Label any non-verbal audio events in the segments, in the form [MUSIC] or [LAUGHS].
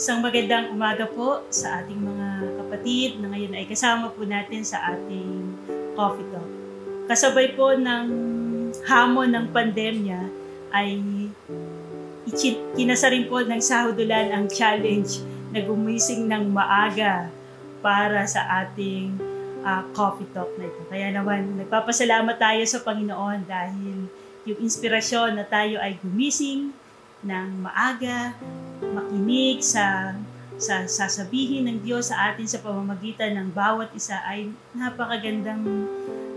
Isang magandang umaga po sa ating mga kapatid na ngayon ay kasama po natin sa ating coffee talk. Kasabay po ng hamon ng pandemya ay kinasa rin po ng sahudulan ang challenge na gumising ng maaga para sa ating uh, coffee talk na ito. Kaya naman, nagpapasalamat tayo sa Panginoon dahil yung inspirasyon na tayo ay gumising ng maaga, makinig sa sa sasabihin ng Diyos sa atin sa pamamagitan ng bawat isa ay napakagandang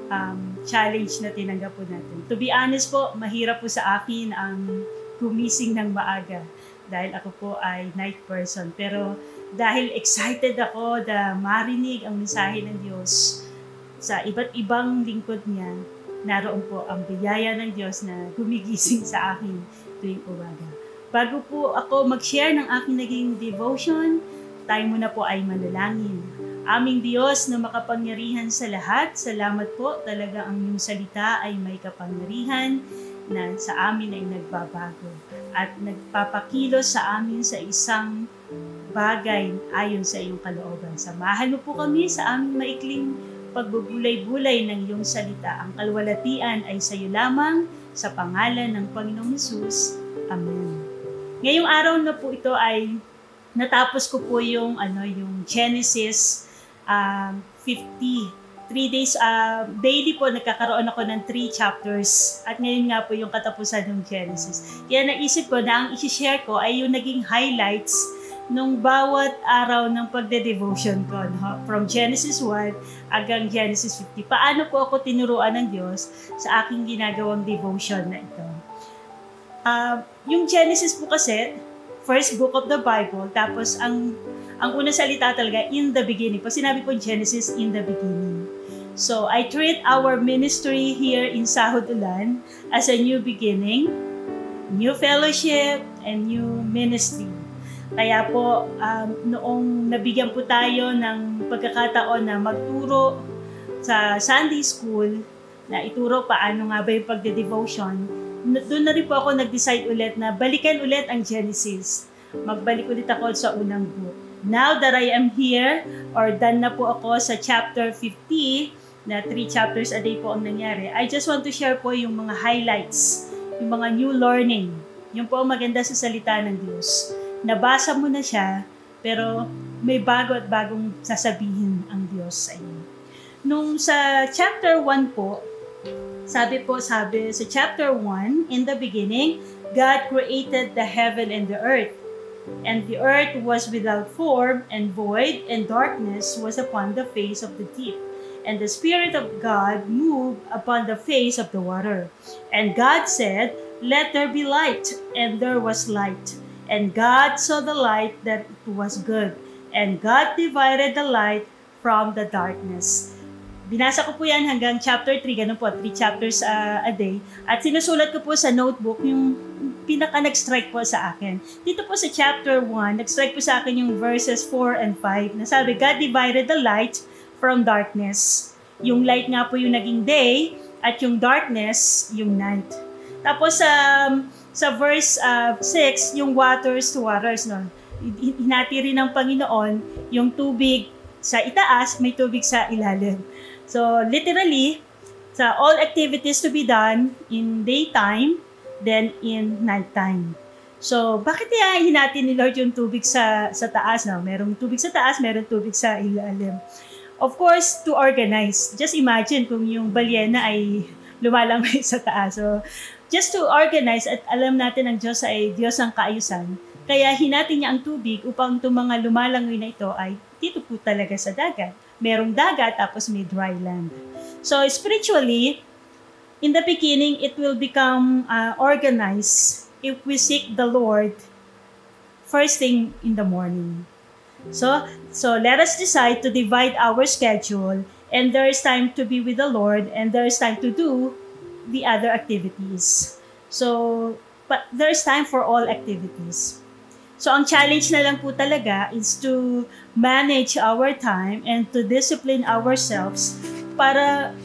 um, challenge na tinanggap po natin. To be honest po, mahirap po sa akin ang gumising ng maaga dahil ako po ay night person. Pero dahil excited ako na marinig ang mensahe ng Diyos sa iba't ibang lingkod niya, naroon po ang biyaya ng Diyos na gumigising sa akin tuwing umaga. Bago po ako mag-share ng aking naging devotion, tayo muna po ay manalangin. Aming Diyos na makapangyarihan sa lahat, salamat po talaga ang iyong salita ay may kapangyarihan na sa amin ay nagbabago at nagpapakilos sa amin sa isang bagay ayon sa iyong kalooban. Samahan mo po kami sa aming maikling pagbubulay-bulay ng iyong salita. Ang kalwalatian ay sa iyo lamang sa pangalan ng Panginoong Yesus. Amen. Ngayong araw na po ito ay natapos ko po yung ano yung Genesis uh, 50 three days, uh, daily po nagkakaroon ako ng three chapters. At ngayon nga po yung katapusan ng Genesis. Kaya naisip ko na ang isi-share ko ay yung naging highlights nung bawat araw ng pagde-devotion ko. No? From Genesis 1 hanggang Genesis 50. Paano po ako tinuruan ng Diyos sa aking ginagawang devotion na ito. Uh, yung Genesis po kasi, first book of the Bible, tapos ang ang unang salita talaga, in the beginning. Pag sinabi po Genesis, in the beginning. So, I treat our ministry here in Sahod Ulan as a new beginning, new fellowship, and new ministry. Kaya po, um, noong nabigyan po tayo ng pagkakataon na magturo sa Sunday School, na ituro paano nga ba yung pagde-devotion, doon na rin po ako nag-decide ulit na balikan ulit ang Genesis. Magbalik ulit ako sa unang book. Now that I am here, or done na po ako sa chapter 50, na 3 chapters a day po ang nangyari, I just want to share po yung mga highlights, yung mga new learning. Yung po ang maganda sa salita ng Diyos. Nabasa mo na siya, pero may bago at bagong sasabihin ang Diyos sa inyo. Nung sa chapter 1 po, sabi po, sabi sa chapter 1, in the beginning, God created the heaven and the earth. And the earth was without form and void, and darkness was upon the face of the deep. And the Spirit of God moved upon the face of the water. And God said, Let there be light. And there was light. And God saw the light that it was good. And God divided the light from the darkness. Binasa ko po yan hanggang chapter 3, ganun po, 3 chapters uh, a day. At sinusulat ko po sa notebook yung pinaka nag-strike po sa akin. Dito po sa chapter 1, nag-strike po sa akin yung verses 4 and 5 na sabi, God divided the light from darkness. Yung light nga po yung naging day at yung darkness, yung night. Tapos um, sa verse uh, ah, 6, yung waters to waters, no? hinati rin ng Panginoon yung tubig sa itaas, may tubig sa ilalim. So, literally, sa all activities to be done in daytime, then in nighttime. So, bakit kaya hinati ni Lord yung tubig sa sa taas? No? Merong tubig sa taas, merong tubig sa ilalim. Of course, to organize. Just imagine kung yung balyena ay lumalangoy [LAUGHS] sa taas. So, just to organize at alam natin ang Diyos ay Diyos ang kaayusan. Kaya hinati niya ang tubig upang itong mga lumalangoy na ito ay dito po talaga sa dagat merong dagat, tapos may dry land. So, spiritually, in the beginning, it will become uh, organized if we seek the Lord first thing in the morning. So, so let us decide to divide our schedule and there is time to be with the Lord and there is time to do the other activities. So, but there is time for all activities. So, ang challenge na lang po talaga is to manage our time and to discipline ourselves para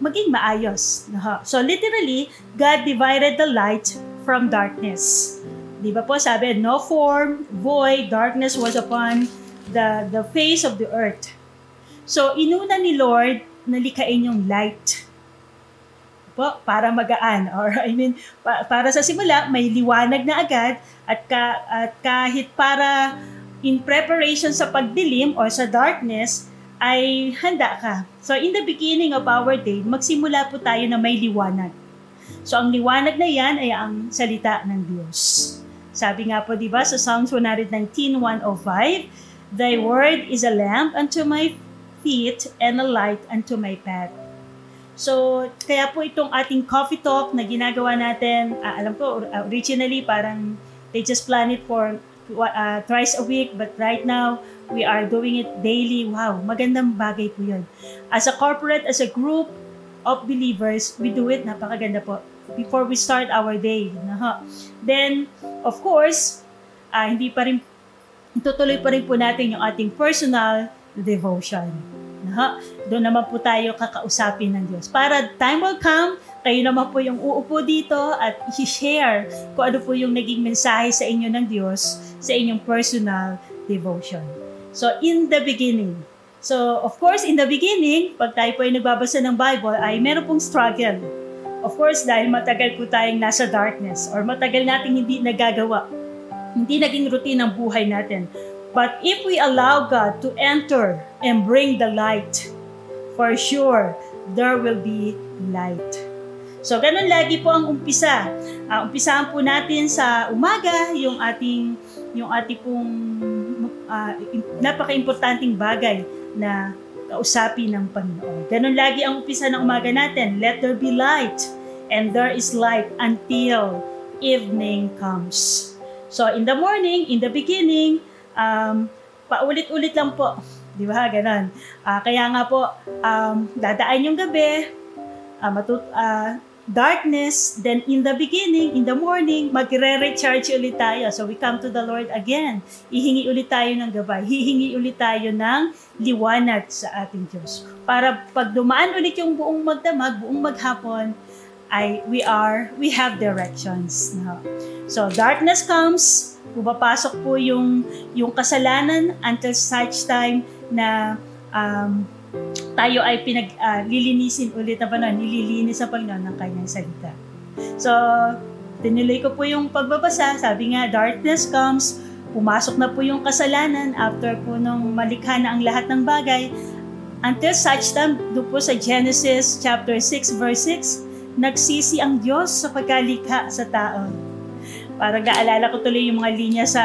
maging maayos. So, literally, God divided the light from darkness. Di ba po sabi, no form, void, darkness was upon the, the face of the earth. So, inuna ni Lord na likain yung light. Po, para magaan. [LAUGHS] Or, I mean, pa, para sa simula, may liwanag na agad at, ka, at kahit para in preparation sa pagdilim or sa darkness, ay handa ka. So, in the beginning of our day, magsimula po tayo na may liwanag. So, ang liwanag na yan ay ang salita ng Diyos. Sabi nga po, di ba, sa Psalms 119, 105, Thy word is a lamp unto my feet and a light unto my path. So, kaya po itong ating coffee talk na ginagawa natin, uh, alam ko, originally parang they just plan it for uh, thrice a week, but right now, we are doing it daily. Wow, magandang bagay po yun. As a corporate, as a group of believers, we do it. Napakaganda po before we start our day. Naha. Then, of course, uh, hindi pa rin, tutuloy pa rin po natin yung ating personal devotion. Naha. Doon naman po tayo kakausapin ng Diyos. Para time will come, kayo naman po yung uupo dito at i-share kung ano po yung naging mensahe sa inyo ng Diyos sa inyong personal devotion. So, in the beginning, So, of course, in the beginning, pag tayo po ay nagbabasa ng Bible, ay meron pong struggle Of course, dahil matagal po tayong nasa darkness or matagal nating hindi nagagawa, hindi naging routine ang buhay natin. But if we allow God to enter and bring the light, for sure, there will be light. So, ganun lagi po ang umpisa. Uh, umpisahan po natin sa umaga yung ating yung ating pong uh, napaka-importanting bagay na kausapin ng Panginoon. Ganun lagi ang umpisa ng umaga natin. Let there be light. And there is light until evening comes. So, in the morning, in the beginning, um, paulit-ulit lang po. Di ba? Ganon. Uh, kaya nga po, um, dadaan yung gabi, uh, matut uh, darkness, then in the beginning, in the morning, magre-recharge ulit tayo. So we come to the Lord again. Ihingi ulit tayo ng gabay. Hihingi ulit tayo ng liwanag sa ating Diyos. Para pag dumaan ulit yung buong magdamag, buong maghapon, ay we are, we have directions. No? So darkness comes, pumapasok po yung, yung kasalanan until such time na um, tayo ay pinag uh, lilinisin ulit na Panginoon, nililinis sa Panginoon ng kanyang salita. So, tinuloy ko po yung pagbabasa. Sabi nga, darkness comes, pumasok na po yung kasalanan after po nung malikha na ang lahat ng bagay. Until such time, doon po sa Genesis chapter 6 verse 6, nagsisi ang Diyos sa pagkalikha sa tao Parang naalala ko tuloy yung mga linya sa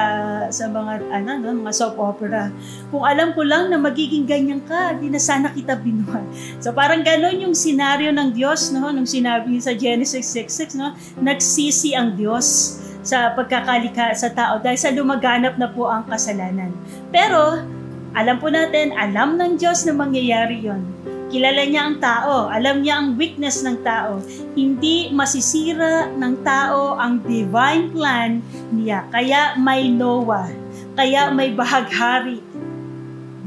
sa mga ano no, mga soap opera. Kung alam ko lang na magiging ganyan ka, di na sana kita binuhay. So parang ganoon yung senaryo ng Diyos no nung sinabi sa Genesis 6:6 no, nagsisi ang Diyos sa pagkakalika sa tao dahil sa lumaganap na po ang kasalanan. Pero alam po natin, alam ng Diyos na mangyayari yon Kilala niya ang tao, alam niya ang weakness ng tao. Hindi masisira ng tao ang divine plan niya. Kaya may Noah, kaya may bahaghari.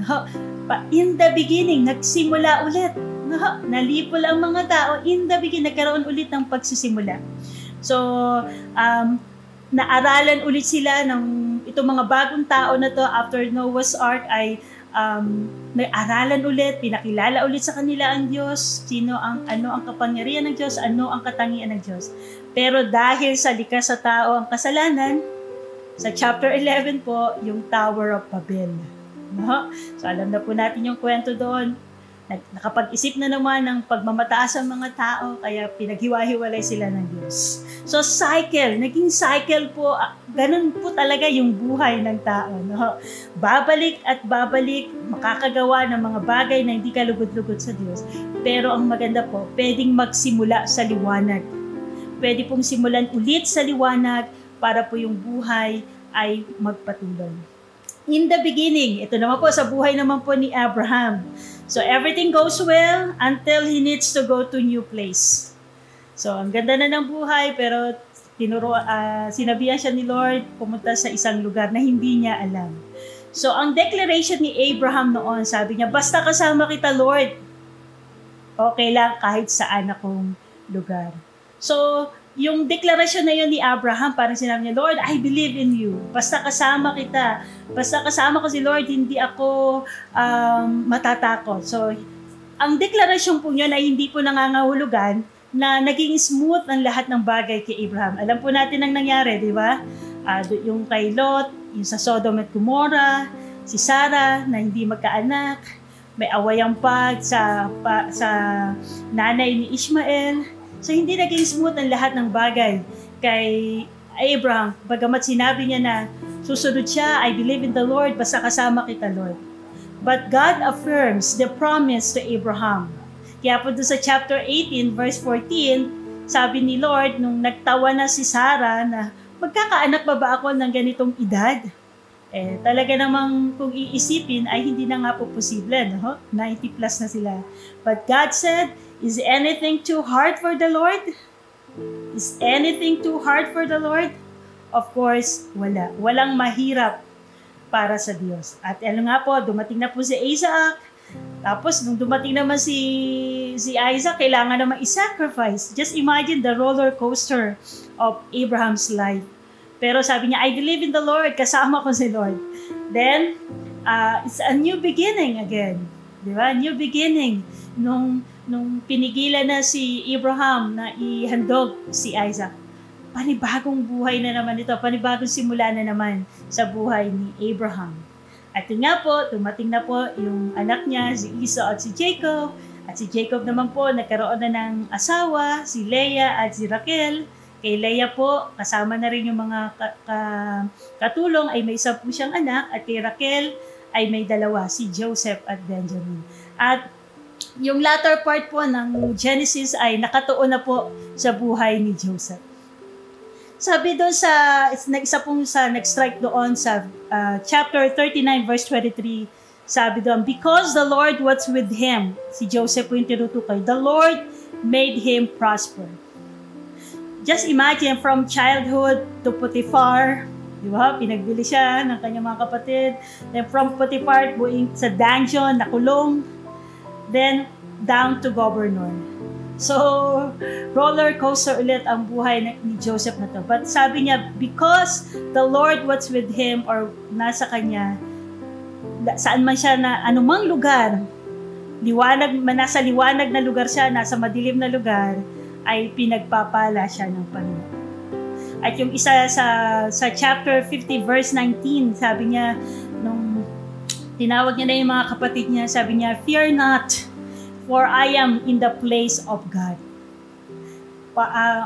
No? In the beginning, nagsimula ulit. No? Nalipol ang mga tao. In the beginning, nagkaroon ulit ng pagsisimula. So, um, naaralan ulit sila ng itong mga bagong tao na to after Noah's Ark ay um, nag-aralan ulit, pinakilala ulit sa kanila ang Diyos, sino ang ano ang kapangyarihan ng Diyos, ano ang katangian ng Diyos. Pero dahil sa likas sa tao ang kasalanan, sa chapter 11 po, yung Tower of Babel. No? So alam na po natin yung kwento doon nakapag-isip na naman ng pagmamataas ang mga tao, kaya pinaghiwa-hiwalay sila ng Diyos. So, cycle, naging cycle po, ah, ganun po talaga yung buhay ng tao. No? Babalik at babalik, makakagawa ng mga bagay na hindi kalugod-lugod sa Diyos. Pero ang maganda po, pwedeng magsimula sa liwanag. Pwede pong simulan ulit sa liwanag para po yung buhay ay magpatuloy. In the beginning, ito naman po sa buhay naman po ni Abraham So everything goes well until he needs to go to new place. So ang ganda na ng buhay pero tinuro uh, sinabihan siya ni Lord pumunta sa isang lugar na hindi niya alam. So ang declaration ni Abraham noon, sabi niya, basta kasama kita Lord, okay lang kahit saan akong lugar. So yung deklarasyon na yun ni Abraham, parang sinabi niya, Lord, I believe in you. Basta kasama kita. Basta kasama ko si Lord, hindi ako um, matatakot. So, ang deklarasyon po niya na hindi po nangangahulugan na naging smooth ang lahat ng bagay kay Abraham. Alam po natin ang nangyari, di ba? Uh, yung kay Lot, yung sa Sodom at Gomorrah, si Sarah na hindi magkaanak, may awayang pag sa, pa, sa nanay ni Ishmael, So, hindi naging smooth ang lahat ng bagay kay Abraham. Bagamat sinabi niya na susunod siya, I believe in the Lord, basta kasama kita, Lord. But God affirms the promise to Abraham. Kaya po doon sa chapter 18, verse 14, sabi ni Lord, nung nagtawa na si Sarah na magkakaanak ba ba ako ng ganitong edad? Eh, talaga namang kung iisipin ay hindi na nga po posible, no? 90 plus na sila. But God said, Is anything too hard for the Lord? Is anything too hard for the Lord? Of course, wala. Walang mahirap para sa Diyos. At ano nga po, dumating na po si Isaac. Tapos, nung dumating naman si, si Isaac, kailangan naman i-sacrifice. Just imagine the roller coaster of Abraham's life. Pero sabi niya, I believe in the Lord. Kasama ko si Lord. Then, uh, it's a new beginning again. Di ba? New beginning. Nung nung pinigilan na si Abraham na ihandog si Isaac, panibagong buhay na naman ito, panibagong simula na naman sa buhay ni Abraham. At yun nga po, dumating na po yung anak niya, si Esau at si Jacob. At si Jacob naman po, nagkaroon na ng asawa, si Leah at si Raquel. Kay Leah po, kasama na rin yung mga ka- ka- katulong, ay may isa po siyang anak. At kay Raquel, ay may dalawa, si Joseph at Benjamin. At yung latter part po ng Genesis ay nakatuon na po sa buhay ni Joseph. Sabi doon sa, isa pong sa nag-strike doon sa uh, chapter 39 verse 23, sabi doon, Because the Lord was with him, si Joseph po yung tinutukoy, the Lord made him prosper. Just imagine from childhood to Potiphar, di ba? Pinagbili siya ng kanyang mga kapatid. Then from Potiphar, buing sa dungeon, nakulong then down to governor. So, roller coaster ulit ang buhay ni Joseph na to. But sabi niya, because the Lord was with him or nasa kanya, saan man siya na anumang lugar, liwanag, nasa liwanag na lugar siya, nasa madilim na lugar, ay pinagpapala siya ng Panginoon. At yung isa sa sa chapter 50 verse 19, sabi niya tinawag niya na yung mga kapatid niya, sabi niya, Fear not, for I am in the place of God. Pa, uh,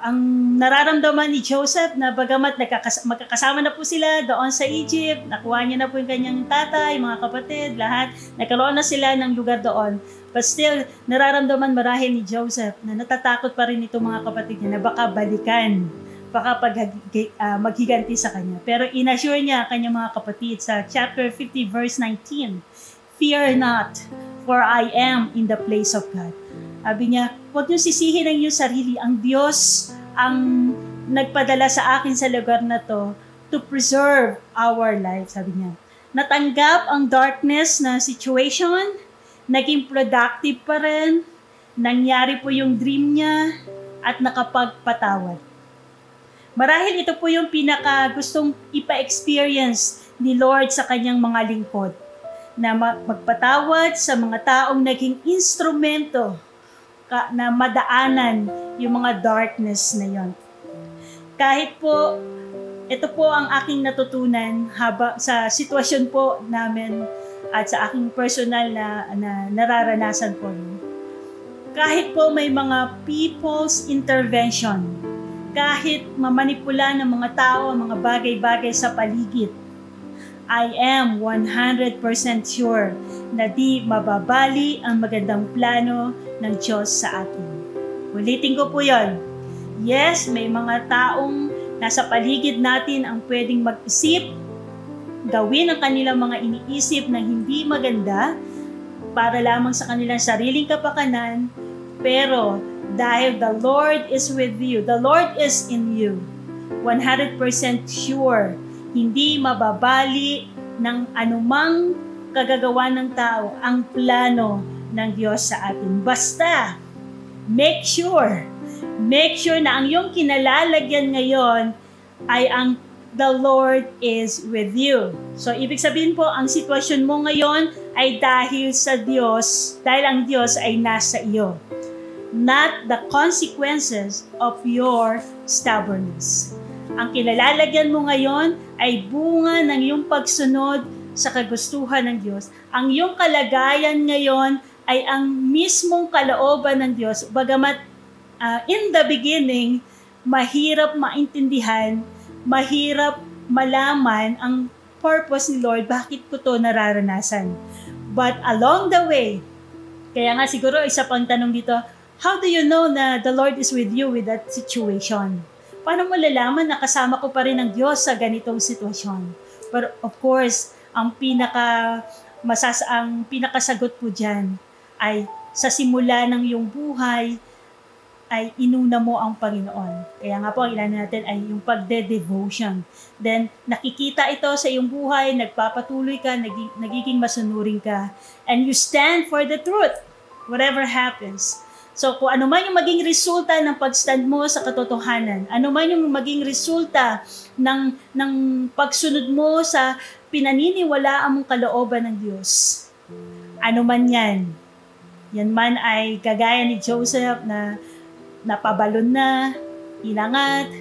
ang nararamdaman ni Joseph na bagamat nagkakas- magkakasama na po sila doon sa Egypt, nakuha niya na po yung kanyang tatay, mga kapatid, lahat, nagkaroon na sila ng lugar doon. But still, nararamdaman marahil ni Joseph na natatakot pa rin itong mga kapatid niya na baka balikan baka pag, uh, maghiganti sa kanya. Pero inassure niya kanyang mga kapatid sa chapter 50 verse 19, Fear not, for I am in the place of God. Sabi niya, huwag niyo sisihin ang iyong sarili. Ang Diyos ang nagpadala sa akin sa lugar na to to preserve our life, sabi niya. Natanggap ang darkness na situation, naging productive pa rin, nangyari po yung dream niya, at nakapagpatawad. Marahil ito po yung pinaka gustong ipa-experience ni Lord sa kanyang mga lingkod na magpatawad sa mga taong naging instrumento na madaanan yung mga darkness na yon. Kahit po, ito po ang aking natutunan haba, sa sitwasyon po namin at sa aking personal na, na nararanasan po. Kahit po may mga people's intervention kahit mamanipula ng mga tao ang mga bagay-bagay sa paligid. I am 100% sure na di mababali ang magandang plano ng Diyos sa atin. Ulitin ko po yon. Yes, may mga taong nasa paligid natin ang pwedeng mag-isip, gawin ang kanilang mga iniisip na hindi maganda para lamang sa kanilang sariling kapakanan, pero dahil the Lord is with you. The Lord is in you. 100% sure. Hindi mababali ng anumang kagagawa ng tao ang plano ng Diyos sa atin. Basta, make sure Make sure na ang iyong kinalalagyan ngayon ay ang the Lord is with you. So, ibig sabihin po, ang sitwasyon mo ngayon ay dahil sa Diyos, dahil ang Diyos ay nasa iyo. Not the consequences of your stubbornness. Ang kinalalagyan mo ngayon ay bunga ng iyong pagsunod sa kagustuhan ng Diyos. Ang iyong kalagayan ngayon ay ang mismong kalooban ng Diyos. Bagamat uh, in the beginning, mahirap maintindihan mahirap malaman ang purpose ni Lord, bakit ko to nararanasan. But along the way, kaya nga siguro isa pang tanong dito, how do you know na the Lord is with you with that situation? Paano mo lalaman na kasama ko pa rin ang Diyos sa ganitong sitwasyon? But of course, ang pinaka masas ang pinakasagot po diyan ay sa simula ng iyong buhay, ay inuna mo ang Panginoon. Kaya nga po, ang ilan natin ay yung pagde-devotion. Then, nakikita ito sa iyong buhay, nagpapatuloy ka, naging, nagiging masunurin ka, and you stand for the truth, whatever happens. So, kung ano man yung maging resulta ng pagstand mo sa katotohanan, ano man yung maging resulta ng, ng pagsunod mo sa pinaniniwalaan mong kalooban ng Diyos, ano man yan, yan man ay kagaya ni Joseph na napabalon na, inangat,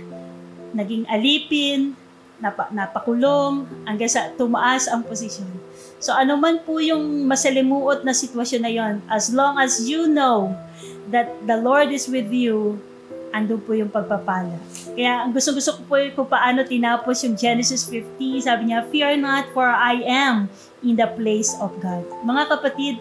naging alipin, napa, napakulong, hanggang sa tumaas ang posisyon. So ano man po yung masalimuot na sitwasyon na yon, as long as you know that the Lord is with you, andun po yung pagpapala. Kaya ang gusto-gusto ko po yung kung paano tinapos yung Genesis 50, sabi niya, Fear not, for I am in the place of God. Mga kapatid,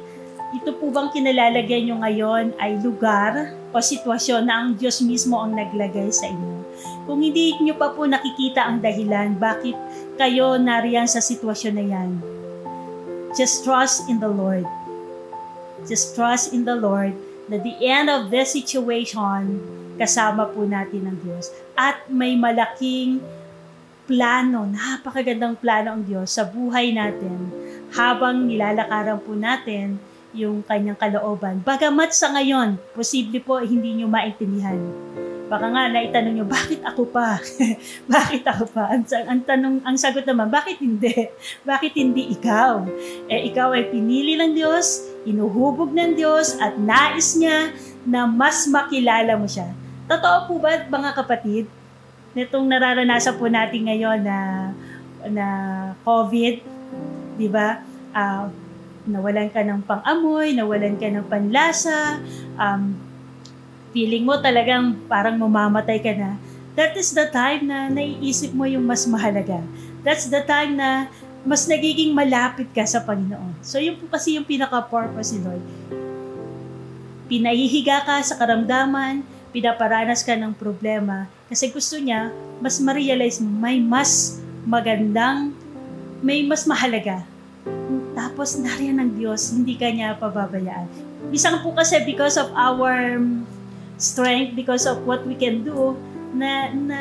ito po bang kinalalagay nyo ngayon ay lugar o sitwasyon na ang Diyos mismo ang naglagay sa inyo? Kung hindi nyo pa po nakikita ang dahilan bakit kayo nariyan sa sitwasyon na yan, just trust in the Lord. Just trust in the Lord na the end of this situation, kasama po natin ang Diyos. At may malaking plano, napakagandang plano ang Diyos sa buhay natin habang nilalakaran po natin yung kanyang kalooban. Bagamat sa ngayon, posible po hindi nyo maintindihan. Baka nga naitanong nyo, bakit ako pa? [LAUGHS] bakit ako pa? Ang, ang tanong, ang sagot naman, bakit hindi? bakit hindi ikaw? Eh, ikaw ay pinili ng Diyos, inuhubog ng Diyos, at nais niya na mas makilala mo siya. Totoo po ba, mga kapatid, nitong nararanasan po natin ngayon na na COVID, di ba? Uh, nawalan ka ng pang-amoy, nawalan ka ng panlasa, um, feeling mo talagang parang mamamatay ka na, that is the time na naiisip mo yung mas mahalaga. That's the time na mas nagiging malapit ka sa Panginoon. So yun po kasi yung pinaka-purpose ni Lord. Pinahihiga ka sa karamdaman, pinaparanas ka ng problema, kasi gusto niya, mas ma-realize mo, may mas magandang, may mas mahalaga tapos nariyan ng Diyos, hindi ka niya pababayaan. Isang po kasi because of our strength, because of what we can do, na, na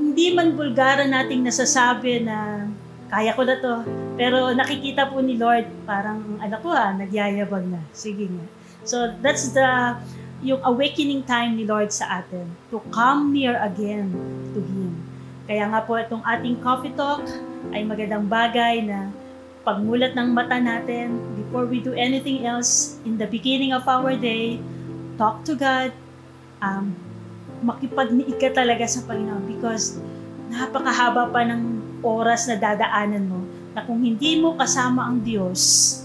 hindi man bulgara nating nasasabi na kaya ko na to. Pero nakikita po ni Lord, parang anak ko ah, nagyayabag na. Sige nga. So that's the yung awakening time ni Lord sa atin to come near again to Him. Kaya nga po itong ating coffee talk ay magandang bagay na pagmulat ng mata natin, before we do anything else, in the beginning of our day, talk to God, um, makipagniig ka talaga sa Panginoon because napakahaba pa ng oras na dadaanan mo na kung hindi mo kasama ang Diyos,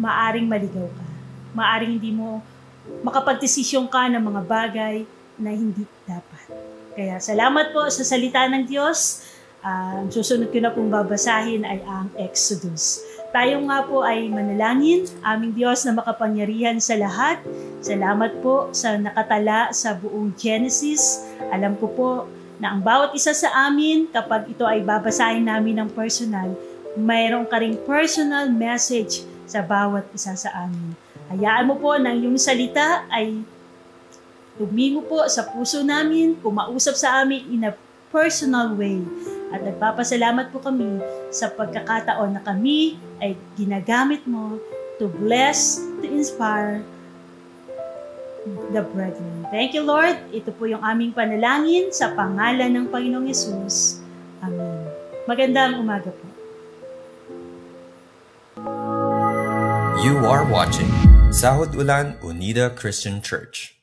maaring maligaw ka. Maaring hindi mo makapagdesisyon ka ng mga bagay na hindi dapat. Kaya salamat po sa salita ng Diyos ang uh, susunod ko na pong babasahin ay ang Exodus. Tayo nga po ay manalangin, aming Diyos na makapangyarihan sa lahat. Salamat po sa nakatala sa buong Genesis. Alam ko po na ang bawat isa sa amin, kapag ito ay babasahin namin ng personal, mayroon ka ring personal message sa bawat isa sa amin. Hayaan mo po ng iyong salita ay tumingo po sa puso namin, kumausap sa amin in a personal way at nagpapasalamat po kami sa pagkakataon na kami ay ginagamit mo to bless, to inspire, the brethren. Thank you, Lord. Ito po yung aming panalangin sa pangalan ng Panginoong Yesus. Amen. Magandang umaga po. You are watching Sahod Ulan Unida Christian Church.